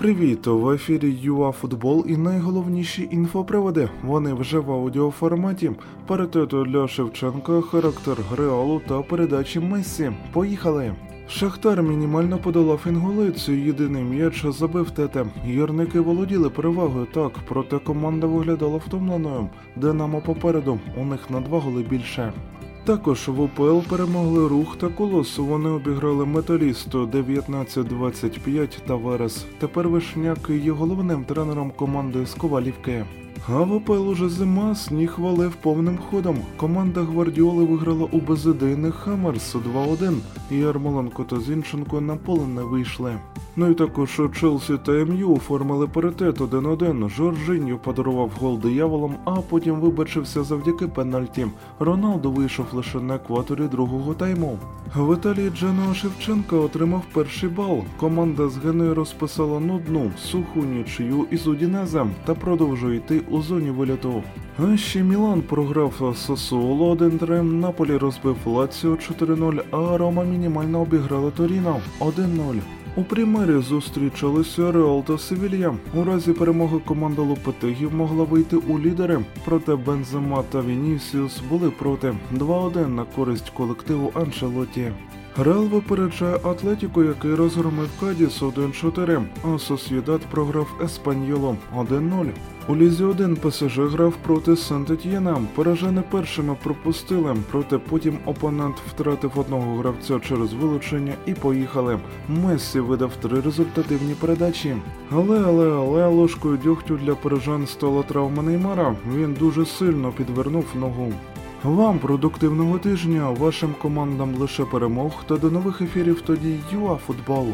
Привіт! В ефірі ЮА Футбол і найголовніші інфоприводи. Вони вже в аудіоформаті. Паритету для Шевченка, характер Реалу та передачі Мессі. Поїхали! Шахтар мінімально подолав інголицію. Єдиний м'яч забив тете. Гірники володіли перевагою так, проте команда виглядала втомленою. Динамо попереду. У них на два голи більше. Також в УПЛ перемогли рух та колос. Вони обіграли металісту 19-25 та Верес. Тепер Вишняк є головним тренером команди з Ковалівки. А в уже зима, сніг валив повним ходом. Команда Гвардіоли виграла у безідейних Хаммерс 2-1. І Ярмоленко та Зінченко на поле не вийшли. Ну і також Челсі та МЮ оформили паритет 1-1. Жоржиньо подарував гол дияволам, а потім вибачився завдяки пенальті. Роналдо вийшов лише на екваторі другого тайму. В Італії Джано Шевченка отримав перший бал. Команда з Геною розписала нудну, суху нічию із Удінезем та продовжує йти у зоні виліту. А ще Мілан програв Сосуоло 1-3, Наполі розбив Лаціо 4-0, а Рома мінімально обіграла Торіно 1-0. У примері зустрічалися Реал та Севілья. У разі перемоги команда Лопетегів могла вийти у лідери, проте Бензема та Вінісіус були проти 2-1 на користь колективу Анчелоті. Реал випереджає Атлетіко, який розгромив Кадіс 1-4, а Сосєдат програв Еспаньоло 1-0. У Лізі 1 ПСЖ грав проти Сент-Етьєна. Поражени першими пропустили, проте потім опонент втратив одного гравця через вилучення і поїхали. Мессі видав три результативні передачі. Але, але, але ложкою дьогтю для парижан стала травма Неймара. Він дуже сильно підвернув ногу. Вам продуктивного тижня, вашим командам лише перемог та до нових ефірів тоді ЮА Футбол.